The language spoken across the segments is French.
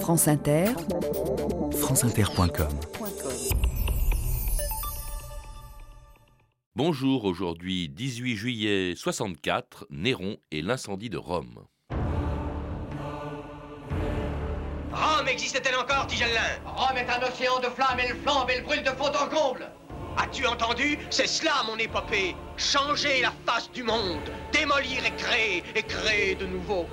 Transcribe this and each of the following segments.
France Inter, franceinter.com Bonjour, aujourd'hui 18 juillet 64, Néron et l'incendie de Rome. Rome existe-t-elle encore, Tigellin? Rome est un océan de flammes, elle flambe, elle brûle de fond en comble. As-tu entendu? C'est cela mon épopée. Changer la face du monde, démolir et créer, et créer de nouveau.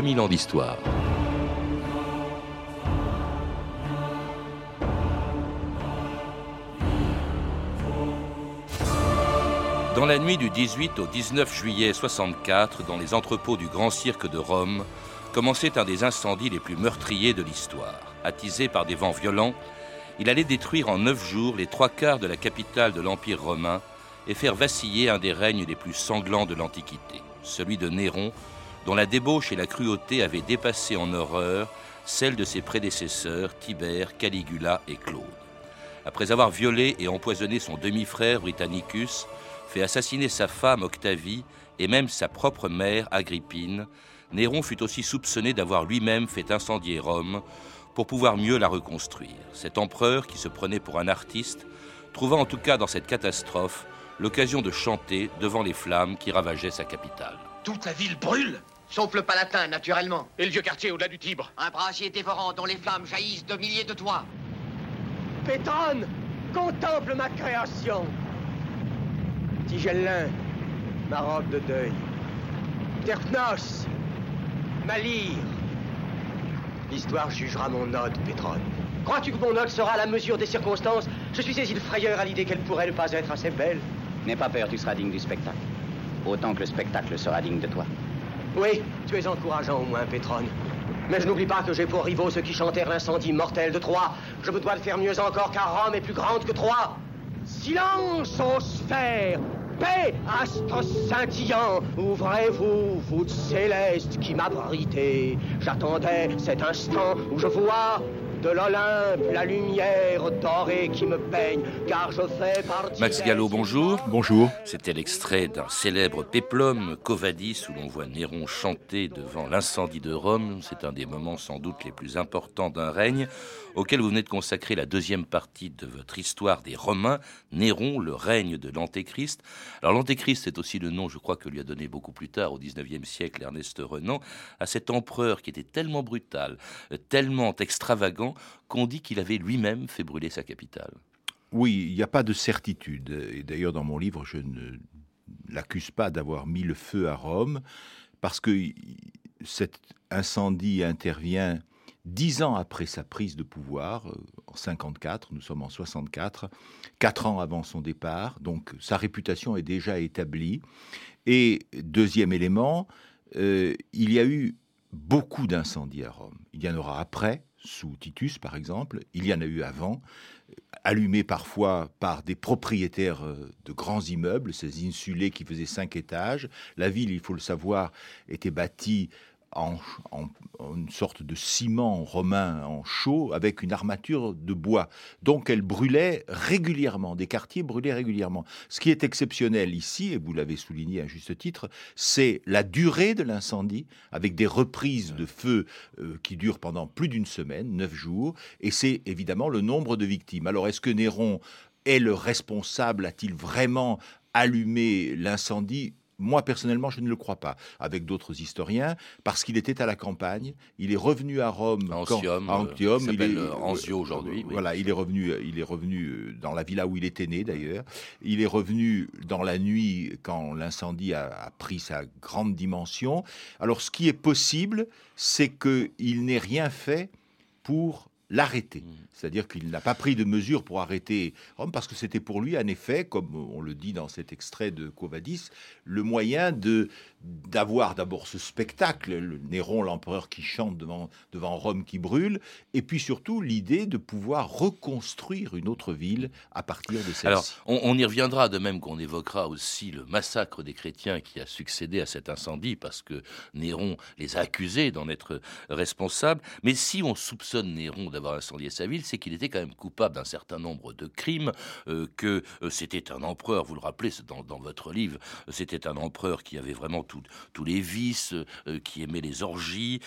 2000 ans d'histoire. Dans la nuit du 18 au 19 juillet 64, dans les entrepôts du Grand Cirque de Rome, commençait un des incendies les plus meurtriers de l'histoire. Attisé par des vents violents, il allait détruire en neuf jours les trois quarts de la capitale de l'Empire romain et faire vaciller un des règnes les plus sanglants de l'Antiquité, celui de Néron, dont la débauche et la cruauté avaient dépassé en horreur celle de ses prédécesseurs Tibère, Caligula et Claude. Après avoir violé et empoisonné son demi-frère Britannicus, fait assassiner sa femme Octavie et même sa propre mère Agrippine, Néron fut aussi soupçonné d'avoir lui-même fait incendier Rome pour pouvoir mieux la reconstruire. Cet empereur, qui se prenait pour un artiste, trouva en tout cas dans cette catastrophe l'occasion de chanter devant les flammes qui ravageaient sa capitale. Toute la ville brûle Sauf le Palatin, naturellement. Et le vieux quartier au-delà du Tibre Un brasier dévorant dont les flammes jaillissent de milliers de toits. Pétrone, contemple ma création. Tigellin, ma robe de deuil. Terpnos, ma lyre. L'histoire jugera mon ode, Pétrone. Crois-tu que mon ode sera à la mesure des circonstances? Je suis saisi de frayeur à l'idée qu'elle pourrait ne pas être assez belle. N'aie pas peur, tu seras digne du spectacle. Autant que le spectacle sera digne de toi. Oui, tu es encourageant au moins, Pétrone. Mais je n'oublie pas que j'ai pour rivaux ceux qui chantèrent l'incendie mortel de Troie. Je me dois de faire mieux encore car Rome est plus grande que Troie. Silence aux sphères Paix, astres scintillants, ouvrez-vous, voûte céleste qui m'abritez. J'attendais cet instant où je vois de l'Olympe, la lumière dorée qui me peigne, car je fais partie. Max Gallo, bonjour. Bonjour. C'était l'extrait d'un célèbre péplum, Covadis, où l'on voit Néron chanter devant l'incendie de Rome. C'est un des moments sans doute les plus importants d'un règne, auquel vous venez de consacrer la deuxième partie de votre histoire des Romains, Néron, le règne de l'Antéchrist. Alors l'Antéchrist, c'est aussi le nom, je crois, que lui a donné beaucoup plus tard, au XIXe siècle, Ernest Renan, à cet empereur qui était tellement brutal, tellement extravagant, qu'on dit qu'il avait lui-même fait brûler sa capitale. Oui, il n'y a pas de certitude. Et d'ailleurs, dans mon livre, je ne l'accuse pas d'avoir mis le feu à Rome, parce que cet incendie intervient dix ans après sa prise de pouvoir, euh, en 54, nous sommes en 64, quatre ans avant son départ, donc sa réputation est déjà établie. Et deuxième élément, euh, il y a eu beaucoup d'incendies à Rome. Il y en aura après, sous Titus par exemple, il y en a eu avant, allumés parfois par des propriétaires euh, de grands immeubles, ces insulés qui faisaient cinq étages. La ville, il faut le savoir, était bâtie en, une sorte de ciment romain en chaud avec une armature de bois. Donc elle brûlait régulièrement, des quartiers brûlaient régulièrement. Ce qui est exceptionnel ici, et vous l'avez souligné à juste titre, c'est la durée de l'incendie avec des reprises de feu euh, qui durent pendant plus d'une semaine, neuf jours, et c'est évidemment le nombre de victimes. Alors est-ce que Néron est le responsable? A-t-il vraiment allumé l'incendie? Moi, personnellement, je ne le crois pas. Avec d'autres historiens, parce qu'il était à la campagne, il est revenu à Rome, Antium, à Antium, il s'appelle euh, Anzio aujourd'hui. Voilà, il est revenu, il est revenu euh, dans la villa où il était né d'ailleurs. Il est revenu dans la nuit quand l'incendie a, a, pris sa grande dimension. Alors, ce qui est possible, c'est qu'il n'ait rien fait pour l'arrêter. Mmh. C'est-à-dire qu'il n'a pas pris de mesures pour arrêter Rome parce que c'était pour lui, en effet, comme on le dit dans cet extrait de Covadis, le moyen de d'avoir d'abord ce spectacle, le Néron, l'empereur qui chante devant, devant Rome qui brûle, et puis surtout l'idée de pouvoir reconstruire une autre ville à partir de celle-ci. Alors, on, y reviendra, de même qu'on évoquera aussi le massacre des chrétiens qui a succédé à cet incendie, parce que Néron les a accusés d'en être responsables. Mais si on soupçonne Néron d'avoir incendié sa ville, c'est qu'il était quand même coupable d'un certain nombre de crimes, euh, que euh, c'était un empereur, vous le rappelez dans, votre livre, c'était un empereur qui avait vraiment tous les vices, euh, qui aimait les orgies,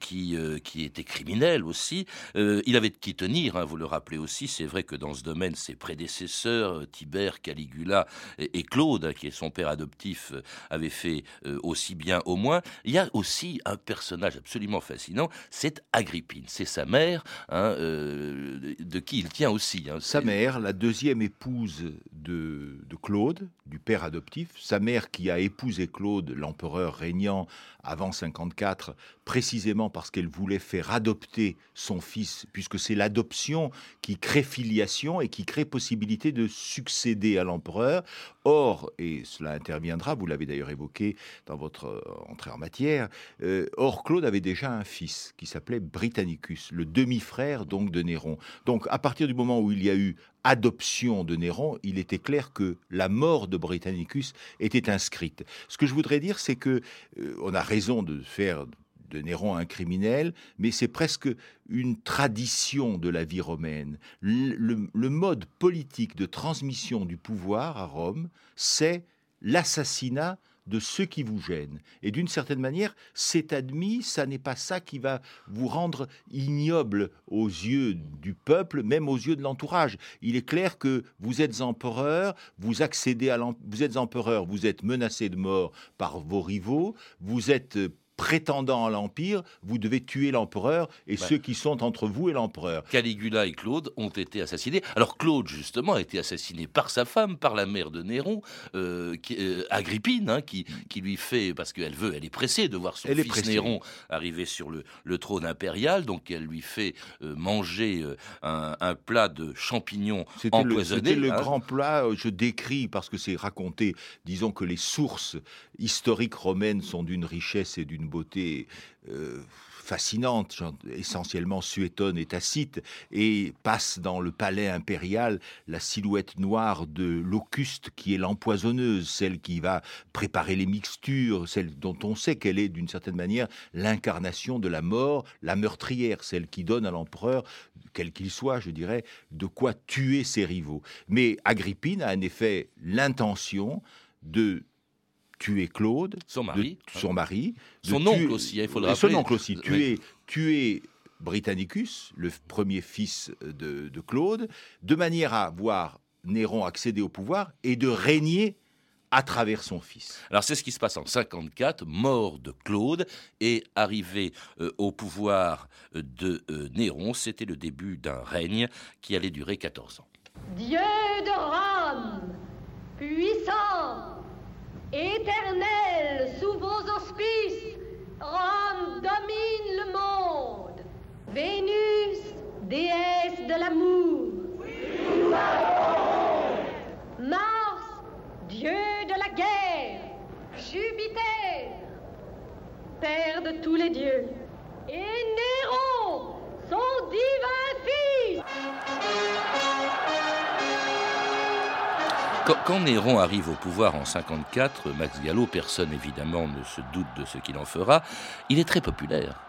qui, qui était criminel aussi. il avait de qui tenir, hein, vous le rappelez aussi, c'est vrai que dans ce domaine, ses prédécesseurs, Tibère, Caligula et, Claude, hein, qui est son père adoptif, avaient fait aussi bien au moins. Il y a aussi un personnage absolument fascinant, c'est Agrippine, c'est sa mère, hein, de qui il tient aussi. Hein. Sa mère, la deuxième épouse de, Claude, du père adoptif, sa mère qui a épousé Claude, l'empereur régnant avant 54, précisément parce qu'elle voulait faire adopter son fils, puisque c'est l'adoption qui crée filiation et qui crée possibilité de succéder à l'empereur. Or, et cela interviendra, vous l'avez d'ailleurs évoqué dans votre euh, entrée en matière, euh, or Claude avait déjà un fils qui s'appelait Britannicus, le demi-frère donc de Néron. Donc à partir du moment où il y a eu adoption de Néron, il était clair que la mort de Britannicus était inscrite. Ce que je voudrais dire, c'est que euh, on a raison de faire de Néron un criminel, mais c'est presque une tradition de la vie romaine. le mode politique de transmission du pouvoir à Rome, c'est l'assassinat de ceux qui vous gênent. Et d'une certaine manière, c'est admis, ça n'est pas ça qui va vous rendre ignoble aux yeux du peuple, même aux yeux de l'entourage. Il est clair que vous êtes empereur, vous accédez à vous êtes empereur, vous êtes menacé de mort par vos rivaux, vous êtes prétendant à l'Empire, vous devez tuer l'empereur et ceux qui sont entre vous et l'empereur. Caligula et Claude ont été assassinés. Alors Claude, justement, a été assassiné par sa femme, par la mère de Néron, euh, euh, Agrippine, hein, qui, qui, lui fait, parce qu'elle veut, elle est pressée de voir son fils Néron arriver sur le, le, trône impérial, donc elle lui fait euh, manger un, plat de champignons empoisonnés. C'était le, hein. grand plat, je décris, parce que c'est raconté, disons que les sources historiques romaines sont d'une richesse et d'une beauté euh, fascinante, essentiellement suétone et tacite, et passe dans le palais impérial la silhouette noire de Locuste, qui est l'empoisonneuse, celle qui va préparer les mixtures, celle dont on sait qu'elle est d'une certaine manière l'incarnation de la mort, la meurtrière, celle qui donne à l'empereur, quel qu'il soit, je dirais, de quoi tuer ses rivaux. Mais Agrippine a en effet l'intention de tuer Claude, son mari, son mari, son oncle aussi, il faut le rappeler. Son oncle aussi, tuer, tuer Britannicus, le premier fils de, Claude, de manière à voir Néron accéder au pouvoir et de régner à travers son fils. Alors c'est ce qui se passe en 54, mort de Claude et arrivé euh, au pouvoir de euh, Néron, c'était le début d'un règne qui allait durer 14 ans. Dieu de Rome, puissant, Éternel, sous vos auspices, Rome domine le monde. Vénus, déesse de l'amour. Mars, dieu de la guerre. Jupiter, père de tous les dieux. Quand, Néron arrive au pouvoir en 54, Max Gallo, personne évidemment ne se doute de ce qu'il en fera, il est très populaire.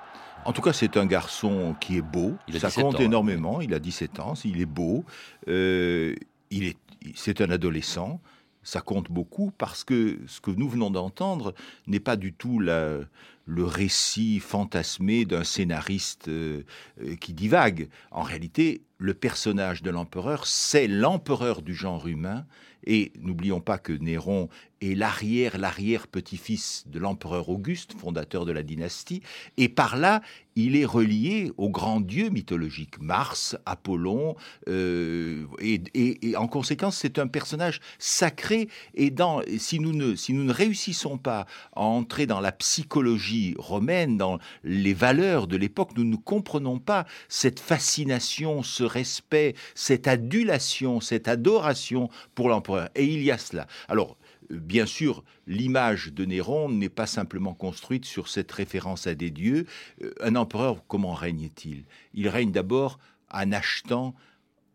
En tout cas, c'est un garçon qui est beau. Il Ça compte hein. énormément. Il a 17 ans. Il est beau. Euh, il est, c'est un adolescent. Ça compte beaucoup parce que ce que nous venons d'entendre n'est pas du tout la, le récit fantasmé d'un scénariste euh, euh, qui divague. En réalité, le personnage de l'empereur, c'est l'empereur du genre humain, et n'oublions pas que Néron est l'arrière, l'arrière-petit-fils de l'empereur Auguste, fondateur de la dynastie, et par là, il est relié aux grands dieux mythologiques, Mars, Apollon, euh, et, en conséquence, c'est un personnage sacré, et dans, si, nous ne, si nous ne réussissons pas à entrer dans la psychologie romaine, dans les valeurs de l'époque, nous ne comprenons pas cette fascination, ce respect, cette adulation, cette adoration pour l'empereur. Et il y a cela. Alors, bien sûr, l'image de Néron n'est pas simplement construite sur cette référence à des dieux. Euh, un empereur, comment règne-t-il? Il règne d'abord en achetant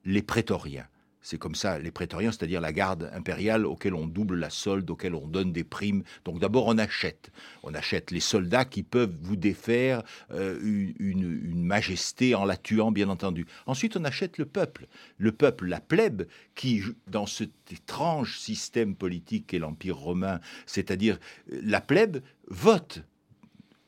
les prétoriens. C'est comme ça, les prétoriens, c'est-à-dire la garde impériale auquel on double la solde, auquel on donne des primes. Donc d'abord, on achète. On achète les soldats qui peuvent vous défaire euh, une, majesté en la tuant, bien entendu. Ensuite, on achète le peuple. Le peuple, la plèbe, qui, dans cet étrange système politique qu'est l'Empire romain, c'est-à-dire euh, la plèbe, vote,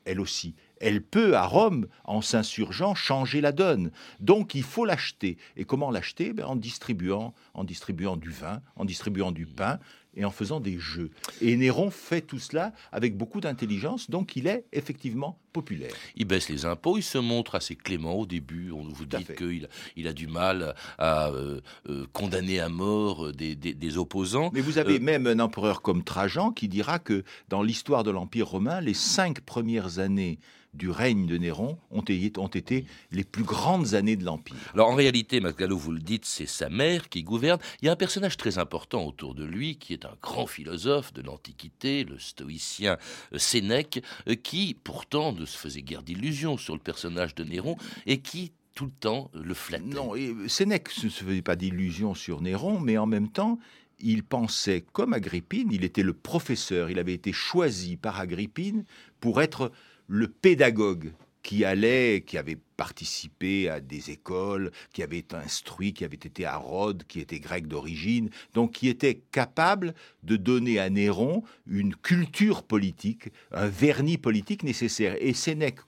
elle aussi elle peut, à Rome, en s'insurgeant, changer la donne. Donc il faut l'acheter. Et comment l'acheter? Ben, En distribuant, en distribuant du vin, en distribuant du pain et en faisant des jeux. Et Néron fait tout cela avec beaucoup d'intelligence, donc il est effectivement populaire. Il baisse les impôts, il se montre assez clément au début. On vous dit qu'il il a du mal à euh, euh, condamner à mort euh, des, opposants. Mais vous avez même un empereur comme Trajan qui dira que dans l'histoire de l'Empire romain, les cinq premières années du règne de Néron ont, été les plus grandes années de l'Empire. Alors en réalité, Masgallo, vous le dites, c'est sa mère qui gouverne. Il y a un personnage très important autour de lui, qui est un grand philosophe de l'Antiquité, le stoïcien euh, Sénèque, euh, qui pourtant ne se faisait guère d'illusions sur le personnage de Néron et qui tout le temps le flattait. Non, et Sénèque ne se faisait pas d'illusions sur Néron, mais en même temps, il pensait comme Agrippine, il était le professeur, il avait été choisi par Agrippine pour être le pédagogue qui allait, qui avait participé à des écoles, qui avait instruit, qui avait été à Rhodes, qui était grec d'origine, donc qui était capable de donner à Néron une culture politique, un vernis politique nécessaire. Et Sénèque,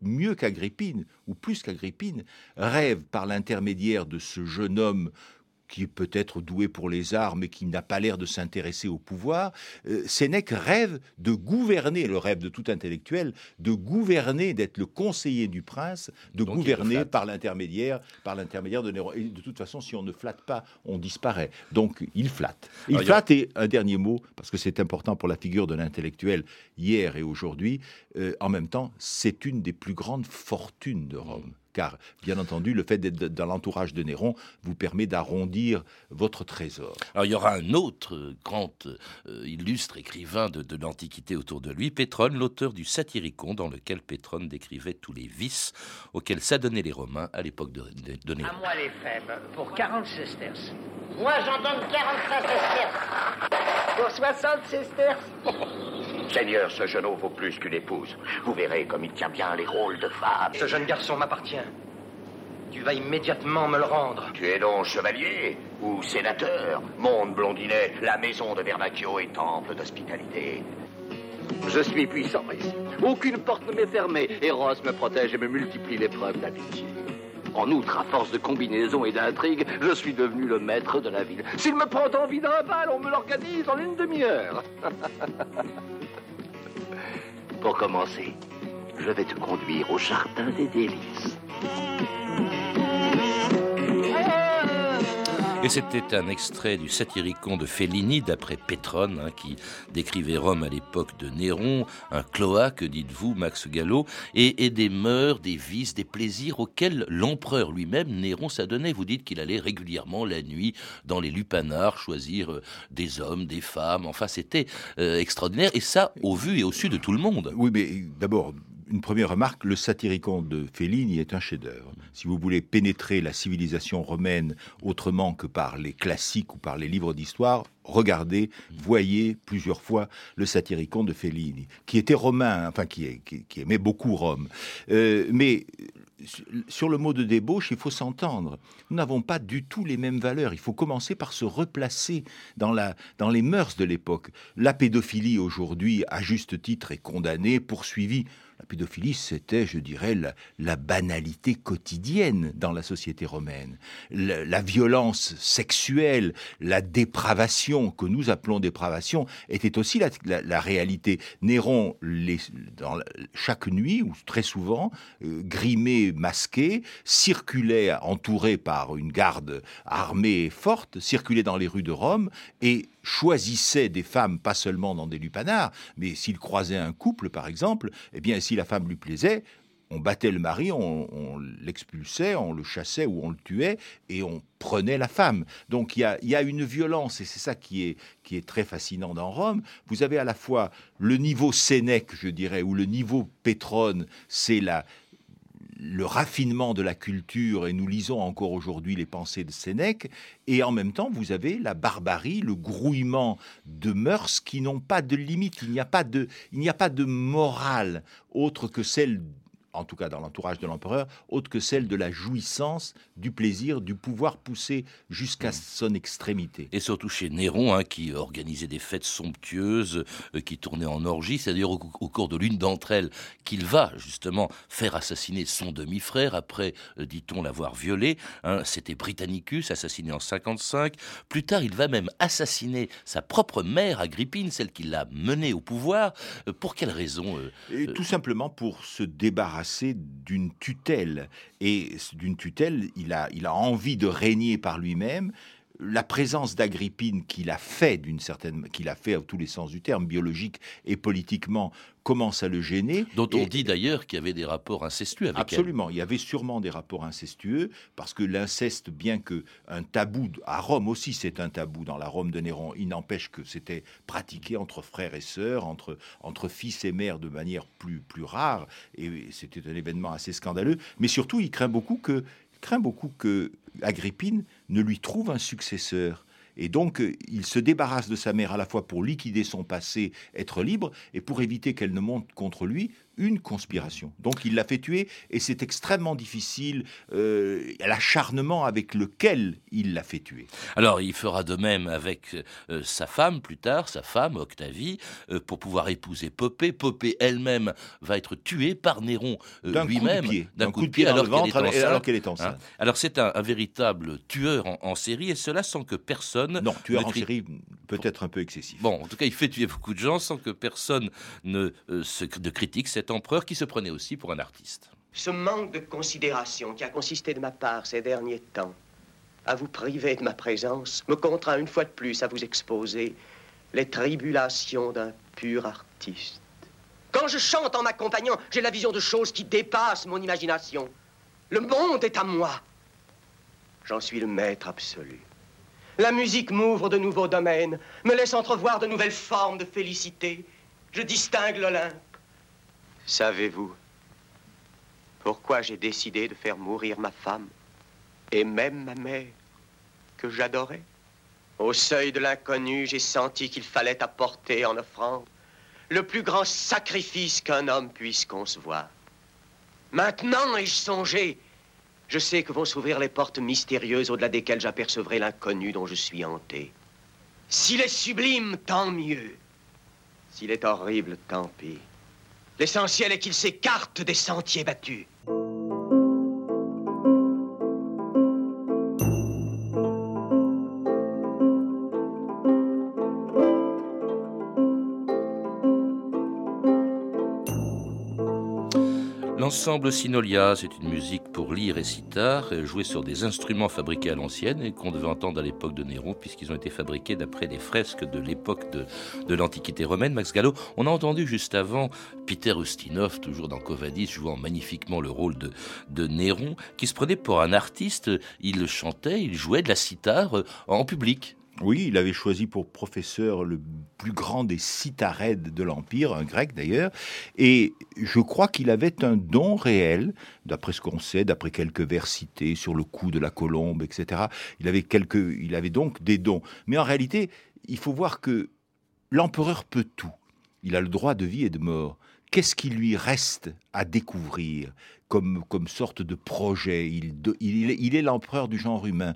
mieux qu'Agrippine, ou plus qu'Agrippine, rêve par l'intermédiaire de ce jeune homme qui est peut-être doué pour les arts, mais qui n'a pas l'air de s'intéresser au pouvoir, euh, Sénèque rêve de gouverner, le rêve de tout intellectuel, de gouverner, d'être le conseiller du prince, de gouverner par l'intermédiaire, par l'intermédiaire de Néron. Et de toute façon, si on ne flatte pas, on disparaît. Donc, il flatte. Il flatte, et un dernier mot, parce que c'est important pour la figure de l'intellectuel hier et aujourd'hui, euh, en même temps, c'est une des plus grandes fortunes de Rome car bien entendu, le fait d'être dans l'entourage de Néron vous permet d'arrondir votre trésor. Alors il y aura un autre grand euh, illustre écrivain de, l'Antiquité autour de lui, Pétrone, l'auteur du Satyricon, dans lequel Pétrone décrivait tous les vices auxquels s'adonnaient les Romains à l'époque de, de, Néron. À moi les faibles, pour 40 sesterces. Moi j'en donne 45 sesterces. Pour 60 sesterces. Seigneur, ce genou vaut plus qu'une épouse. Vous verrez comme il tient bien les rôles de femme. Ce jeune garçon m'appartient. Tu vas immédiatement me le rendre. Tu es donc chevalier ou sénateur Monde blondinet, la maison de Vernacchio est temple d'hospitalité. Je suis puissant ici. Aucune porte ne m'est fermée. Eros me protège et me multiplie les preuves d'amitié. En outre, à force de combinaisons et d'intrigues, je suis devenu le maître de la ville. S'il me prend envie d'un bal, on me l'organise en une demi-heure. Pour commencer, je vais te conduire au jardin des délices. Et c'était un extrait du Satyricon de Fellini, d'après Pétrone, hein, qui décrivait Rome à l'époque de Néron, un cloaque, dites-vous, Max Gallo, et, des mœurs, des vices, des plaisirs auxquels l'empereur lui-même, Néron, s'adonnait. Vous dites qu'il allait régulièrement la nuit dans les lupanards choisir euh, des hommes, des femmes, enfin c'était euh, extraordinaire, et ça au vu et au su de tout le monde. Oui, mais d'abord, une première remarque, le Satyricon de Fellini est un chef-d'œuvre. Si vous voulez pénétrer la civilisation romaine autrement que par les classiques ou par les livres d'histoire, regardez, voyez plusieurs fois le Satyricon de Fellini, qui était romain, enfin qui, aimait beaucoup Rome. Euh, mais sur le mot de débauche, il faut s'entendre. Nous n'avons pas du tout les mêmes valeurs. Il faut commencer par se replacer dans, dans les mœurs de l'époque. La pédophilie aujourd'hui, à juste titre, est condamnée, poursuivie La pédophilie, c'était, je dirais, la, banalité quotidienne dans la société romaine. La, violence sexuelle, la dépravation, que nous appelons dépravation, était aussi la, réalité. Néron, dans chaque nuit, ou très souvent, euh, grimé, masqué, circulait entouré par une garde armée forte, circulait dans les rues de Rome et choisissait des femmes, pas seulement dans des lupanards, mais s'il croisait un couple, par exemple, eh bien, si la femme lui plaisait, on battait le mari, on, l'expulsait, on le chassait ou on le tuait, et on prenait la femme. Donc il y a, une violence, et c'est ça qui est, qui est très fascinant dans Rome. Vous avez à la fois le niveau Sénèque, je dirais, ou le niveau Pétrone, c'est la, le raffinement de la culture, et nous lisons encore aujourd'hui les pensées de Sénèque, et en même temps, vous avez la barbarie, le grouillement de mœurs qui n'ont pas de limite. Il n'y a pas de, il n'y a pas de morale autre que celle en tout cas dans l'entourage de l'empereur, autre que celle de la jouissance, du plaisir, du pouvoir poussé jusqu'à son extrémité. Et surtout chez Néron, hein, qui organisait des fêtes somptueuses, euh, qui tournait en orgie, c'est-à-dire au, cours de l'une d'entre elles qu'il va justement faire assassiner son demi-frère, après, euh, dit-on, l'avoir violé. Hein. C'était Britannicus, assassiné en 55. Plus tard, il va même assassiner sa propre mère, Agrippine, celle qui l'a mené au pouvoir. Euh, pour quelle raison Et Tout simplement pour se débarrasser d'une tutelle. Et d'une tutelle, il a, il a envie de régner par lui-même, la présence d'Agrippine qu'il a fait d'une certaine, qu'il a fait à tous les sens du terme, biologique et politiquement, commence à le gêner. Dont on dit d'ailleurs qu'il y avait des rapports incestueux avec Absolument, il y avait sûrement des rapports incestueux parce que l'inceste, bien que un tabou à Rome aussi, c'est un tabou dans la Rome de Néron. Il n'empêche que c'était pratiqué entre frères et sœurs, entre entre fils et mères de manière plus plus rare et c'était un événement assez scandaleux. Mais surtout, il craint beaucoup que craint beaucoup que Agrippine ne lui trouve un successeur. Et donc, euh, il se débarrasse de sa mère à la fois pour liquider son passé, être libre, et pour éviter qu'elle ne monte contre lui une conspiration. Donc il l'a fait tuer et c'est extrêmement difficile euh, l'acharnement avec lequel il l'a fait tuer. Alors il fera de même avec euh, sa femme plus tard, sa femme Octavie, euh, pour pouvoir épouser Popée. Popée elle-même va être tuée par Néron lui-même d'un coup, de pied alors qu'elle est, enceinte. Hein. alors c'est un, véritable tueur en, série et cela sans que personne. Non, tueur en série peut-être un peu excessif. Bon, en tout cas il fait tuer beaucoup de gens sans que personne ne se, de critique cette empereur qui se prenait aussi pour un artiste. Ce manque de considération qui a consisté de ma part ces derniers temps à vous priver de ma présence me contraint une fois de plus à vous exposer les tribulations d'un pur artiste. Quand je chante en m'accompagnant, j'ai la vision de choses qui dépassent mon imagination. Le monde est à moi. J'en suis le maître absolu. La musique m'ouvre de nouveaux domaines, me laisse entrevoir de nouvelles formes de félicité. Je distingue l'Olympe. Savez-vous pourquoi j'ai décidé de faire mourir ma femme et même ma mère que j'adorais? Au seuil de l'inconnu, j'ai senti qu'il fallait apporter en offrande le plus grand sacrifice qu'un homme puisse concevoir. Maintenant ai-je songé Je sais que vont s'ouvrir les portes mystérieuses au-delà desquelles j'apercevrai l'inconnu dont je suis hanté. S'il est sublime, tant mieux. S'il est horrible, tant pis. L'essentiel est qu'il s'écarte des sentiers battus. L'ensemble Sinolia, c'est une musique pour lire et sitar, jouée sur des instruments fabriqués à l'ancienne et qu'on devait entendre à l'époque de Néron, puisqu'ils ont été fabriqués d'après des fresques de l'époque de, de l'Antiquité romaine. Max Gallo, on a entendu juste avant Peter Ustinov, toujours dans Covadis, jouant magnifiquement le rôle de, de Néron, qui se prenait pour un artiste. Il chantait, il jouait de la sitar en public. Oui, il avait choisi pour professeur le plus grand des citarèdes de l'Empire, un grec d'ailleurs, et je crois qu'il avait un don réel, d'après ce qu'on sait, d'après quelques vers cités sur le cou de la colombe, etc. Il avait, quelques, il avait donc des dons. Mais en réalité, il faut voir que l'empereur peut tout. Il a le droit de vie et de mort. Qu'est-ce qui lui reste à découvrir comme, comme sorte de projet? Il est l'empereur du genre humain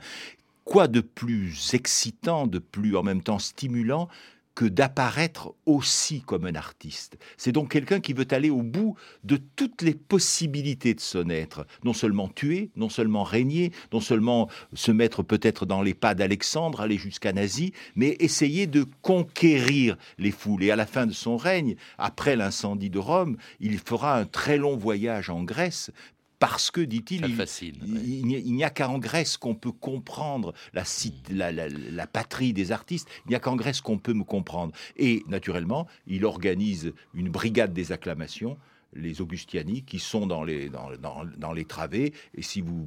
quoi de plus excitant, de plus en même temps stimulant que d'apparaître aussi comme un artiste? C'est donc quelqu'un qui veut aller au bout de toutes les possibilités de son être. Non seulement tuer, non seulement régner, non seulement se mettre peut-être dans les pas d'Alexandre, aller jusqu'à Nazi, mais essayer de conquérir les foules. Et à la fin de son règne, après l'incendie de Rome, il fera un très long voyage en Grèce parce que, dit-il, il, il n'y a qu'en Grèce qu'on peut comprendre la, la, la, patrie des artistes, il n'y a qu'en Grèce qu'on peut me comprendre. Et naturellement, il organise une brigade des acclamations les Augustiani qui sont dans les, dans, dans, les travées. Et si vous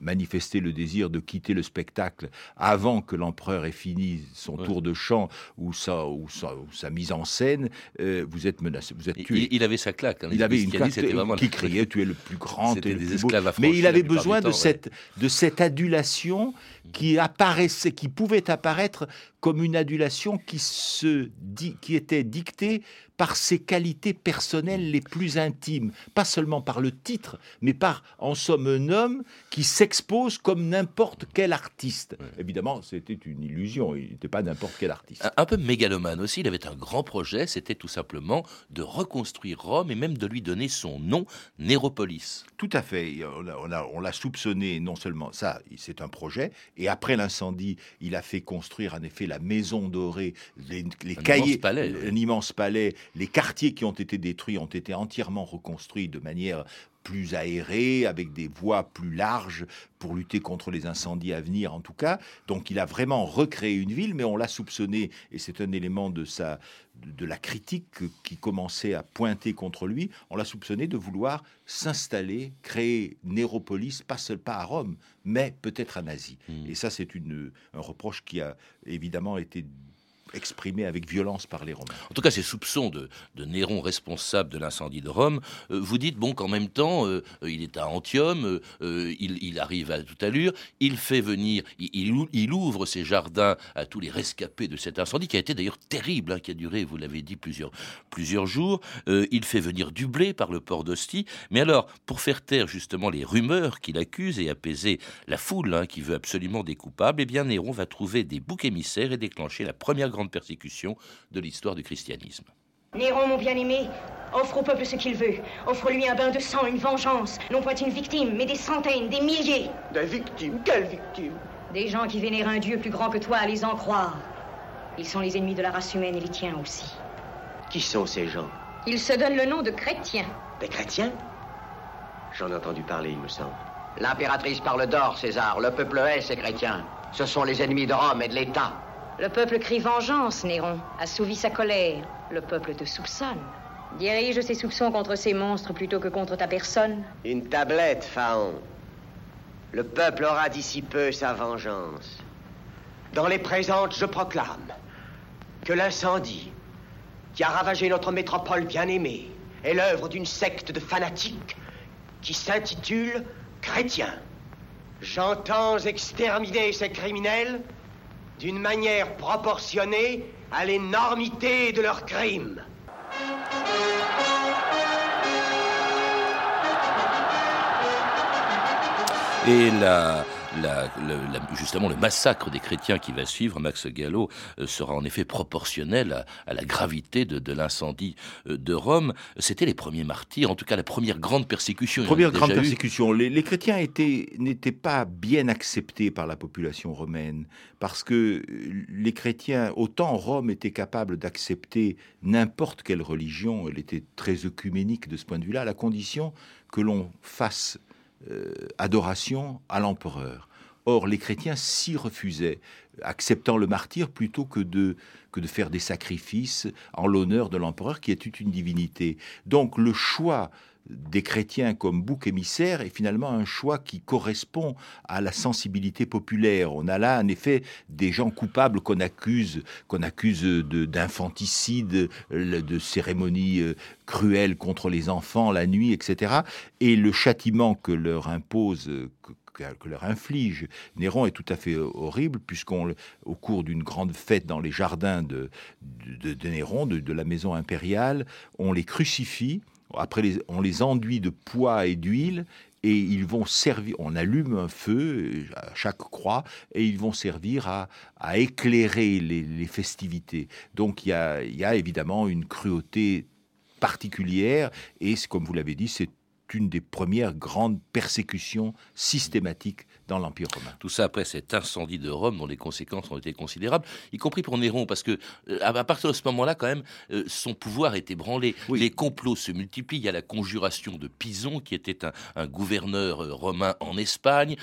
manifestez le désir de quitter le spectacle avant que l'empereur ait fini son tour de chant ou sa, ou sa, mise en scène, euh, vous êtes menacé, vous êtes tué. Il, avait sa claque. Hein, il avait une claque qui criait Tu es le plus grand, tu es le plus beau. Mais il avait besoin de, cette, de cette adulation qui apparaissait, qui pouvait apparaître comme une adulation qui, se, qui était dictée par ses qualités personnelles les plus intimes, pas seulement par le titre, mais par, en somme, un homme qui s'expose comme n'importe quel artiste. Évidemment, c'était une illusion, il n'était pas n'importe quel artiste. Un, peu mégalomane aussi, il avait un grand projet, c'était tout simplement de reconstruire Rome et même de lui donner son nom, Néropolis. Tout à fait, on l'a soupçonné, non seulement ça, c'est un projet, et après l'incendie, il a fait construire en effet la maison dorée, les, cahiers, un immense palais les quartiers qui ont été détruits ont été entièrement reconstruits de manière plus aérée, avec des voies plus larges pour lutter contre les incendies à venir en tout cas. Donc il a vraiment recréé une ville, mais on l'a soupçonné, et c'est un élément de, sa, de la critique qui commençait à pointer contre lui, on l'a soupçonné de vouloir s'installer, créer Néropolis, pas seul pas à Rome, mais peut-être à Nazi. Hmm. Et ça c'est un reproche qui a évidemment été exprimé avec violence par les Romains. En tout cas, ces soupçons de, Néron responsable de l'incendie de Rome, euh, vous dites bon qu'en même temps, euh, il est à Antium, euh, il, arrive à toute allure, il fait venir, il, ouvre ses jardins à tous les rescapés de cet incendie qui a été d'ailleurs terrible, hein, qui a duré, vous l'avez dit, plusieurs, jours. il fait venir du blé par le port d'Ostie. Mais alors, pour faire taire justement les rumeurs qu'il accuse et apaiser la foule hein, qui veut absolument des coupables, eh bien Néron va trouver des boucs émissaires et déclencher la première grande persécution de l'histoire du christianisme. Néron, mon bien-aimé, offre au peuple ce qu'il veut. Offre-lui un bain de sang, une vengeance. Non point une victime, mais des centaines, des milliers. Des victimes Quelles victimes? Des gens qui vénèrent un Dieu plus grand que toi, à les en croire. Ils sont les ennemis de la race humaine et les tiens aussi. Qui sont ces gens? Ils se donnent le nom de chrétiens. Des chrétiens? J'en ai entendu parler, il me semble. L'impératrice parle d'or, César. Le peuple hait ces chrétiens. Ce sont les ennemis de Rome et de l'État. Le peuple crie vengeance, Néron, assouvit sa colère. Le peuple te soupçonne. Dirige ses soupçons contre ces monstres plutôt que contre ta personne. Une tablette, Phaon. Le peuple aura d'ici peu sa vengeance. Dans les présentes, je proclame que l'incendie qui a ravagé notre métropole bien-aimée est l'œuvre d'une secte de fanatiques qui s'intitule chrétiens. J'entends exterminer ces criminels d'une manière proportionnée à l'énormité de leurs crimes. Et justement le massacre des chrétiens qui va suivre, Max Gallo, euh, sera en effet proportionnel à, la gravité de, l'incendie euh, de Rome. C'était les premiers martyrs, en tout cas la première grande persécution. Première grande persécution. Les, chrétiens n'étaient pas bien acceptés par la population romaine, parce que les chrétiens, autant Rome était capable d'accepter n'importe quelle religion, elle était très œcuménique de ce point de vue-là, à la condition que l'on fasse euh, adoration à l'empereur. Or, les chrétiens s'y refusaient, acceptant le martyr plutôt que de, que de faire des sacrifices en l'honneur de l'empereur qui est une divinité. Donc le choix des chrétiens comme bouc émissaire est finalement un choix qui correspond à la sensibilité populaire. On a là en effet des gens coupables qu'on accuse, qu'on accuse d'infanticide, de, cérémonies euh, cruelles contre les enfants la nuit, etc. Et le châtiment que leur impose, que, leur inflige Néron est tout à fait horrible, puisqu'on, au cours d'une grande fête dans les jardins de, de, Néron, de, la maison impériale, on les crucifie après, on les enduit de poids et d'huile et ils vont servir, on allume un feu à chaque croix et ils vont servir à, éclairer les, festivités. Donc il y, a, il y a évidemment une cruauté particulière et comme vous l'avez dit, c'est une des premières grandes persécutions systématiques dans l'Empire romain. Tout ça après cet incendie de Rome dont les conséquences ont été considérables, y compris pour Néron, parce que euh, à partir de ce moment-là, quand même, euh, son pouvoir est ébranlé. Les complots se multiplient. Il y a la conjuration de Pison, qui était un, gouverneur euh, romain en Espagne,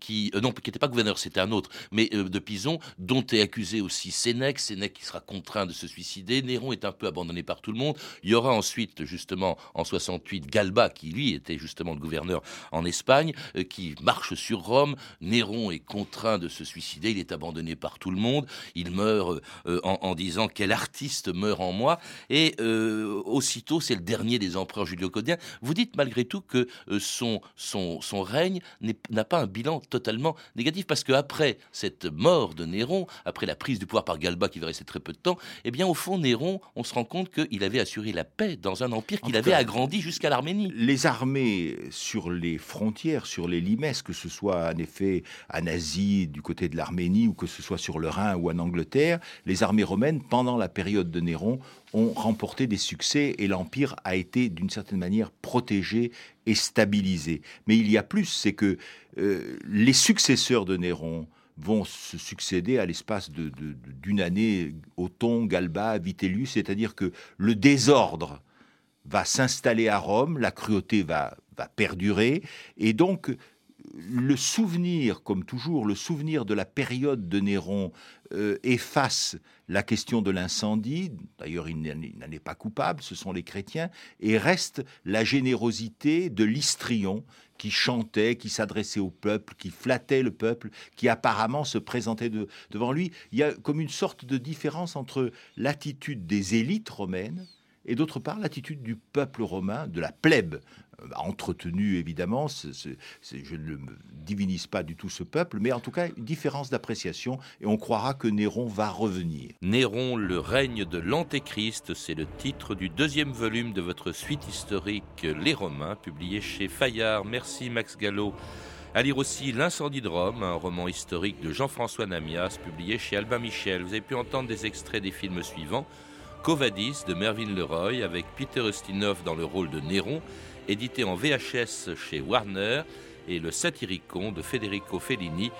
qui non, qui n'était pas gouverneur, c'était un autre, mais de Pison, dont est accusé aussi Sénèque. Sénèque qui sera contraint de se suicider. Néron est un peu abandonné par tout le monde. Il y aura ensuite, justement, en 68, Galba, qui lui était justement le gouverneur en Espagne, qui marche sur Rome Néron est contraint de se suicider, il est abandonné par tout le monde, il meurt euh, en, disant quel artiste meurt en moi, et euh, aussitôt c'est le dernier des empereurs julio-codiens. Vous dites malgré tout que euh, son, son, son règne n'a pas un bilan totalement négatif, parce qu'après cette mort de Néron, après la prise du pouvoir par Galba qui va rester très peu de temps, eh bien au fond Néron, on se rend compte qu'il avait assuré la paix dans un empire qu'il avait agrandi jusqu'à l'Arménie. Les armées sur les frontières, sur les limesses, que ce soit en effet en Asie, du côté de l'Arménie, ou que ce soit sur le Rhin ou en Angleterre, les armées romaines, pendant la période de Néron, ont remporté des succès et l'Empire a été d'une certaine manière protégé et stabilisé. Mais il y a plus, c'est que euh, les successeurs de Néron, vont se succéder à l'espace d'une année, Othon, Galba, Vitellius, c'est-à-dire que le désordre va s'installer à Rome, la cruauté va, va perdurer, et donc le souvenir, comme toujours, le souvenir de la période de Néron euh, efface la question de l'incendie, d'ailleurs il n'en est pas coupable, ce sont les chrétiens, et reste la générosité de l'Istrion qui chantait, qui s'adressait au peuple, qui flattait le peuple, qui apparemment se présentait devant lui. Il y a comme une sorte de différence entre l'attitude des élites romaines et d'autre part l'attitude du peuple romain, de la plèbe euh, entretenu évidemment, je ne divinise pas du tout ce peuple, mais en tout cas une différence d'appréciation et on croira que Néron va revenir. Néron, le règne de l'Antéchrist, c'est le titre du deuxième volume de votre suite historique Les Romains, publié chez Fayard. Merci Max Gallo. À lire aussi L'incendie de Rome, un roman historique de Jean-François Namias, publié chez Albin Michel. Vous avez pu entendre des extraits des films suivants. Covadis de Mervyn Leroy avec Peter Ustinov dans le rôle de Néron édité en VHS chez Warner, et Le Satyricon de Federico Fellini,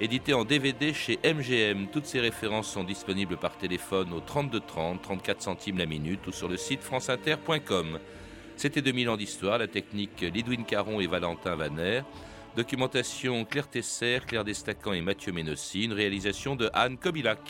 édité en DVD chez MGM. Toutes ces références sont disponibles par téléphone au 32 30, 34 centimes la minute ou sur le site franceinter.com. C'était 2000 ans d'histoire, la technique Lidwin Caron et Valentin Vaner. Documentation Claire Tesser, Claire Destacan et Mathieu Ménossi, une réalisation de Anne Kobilac.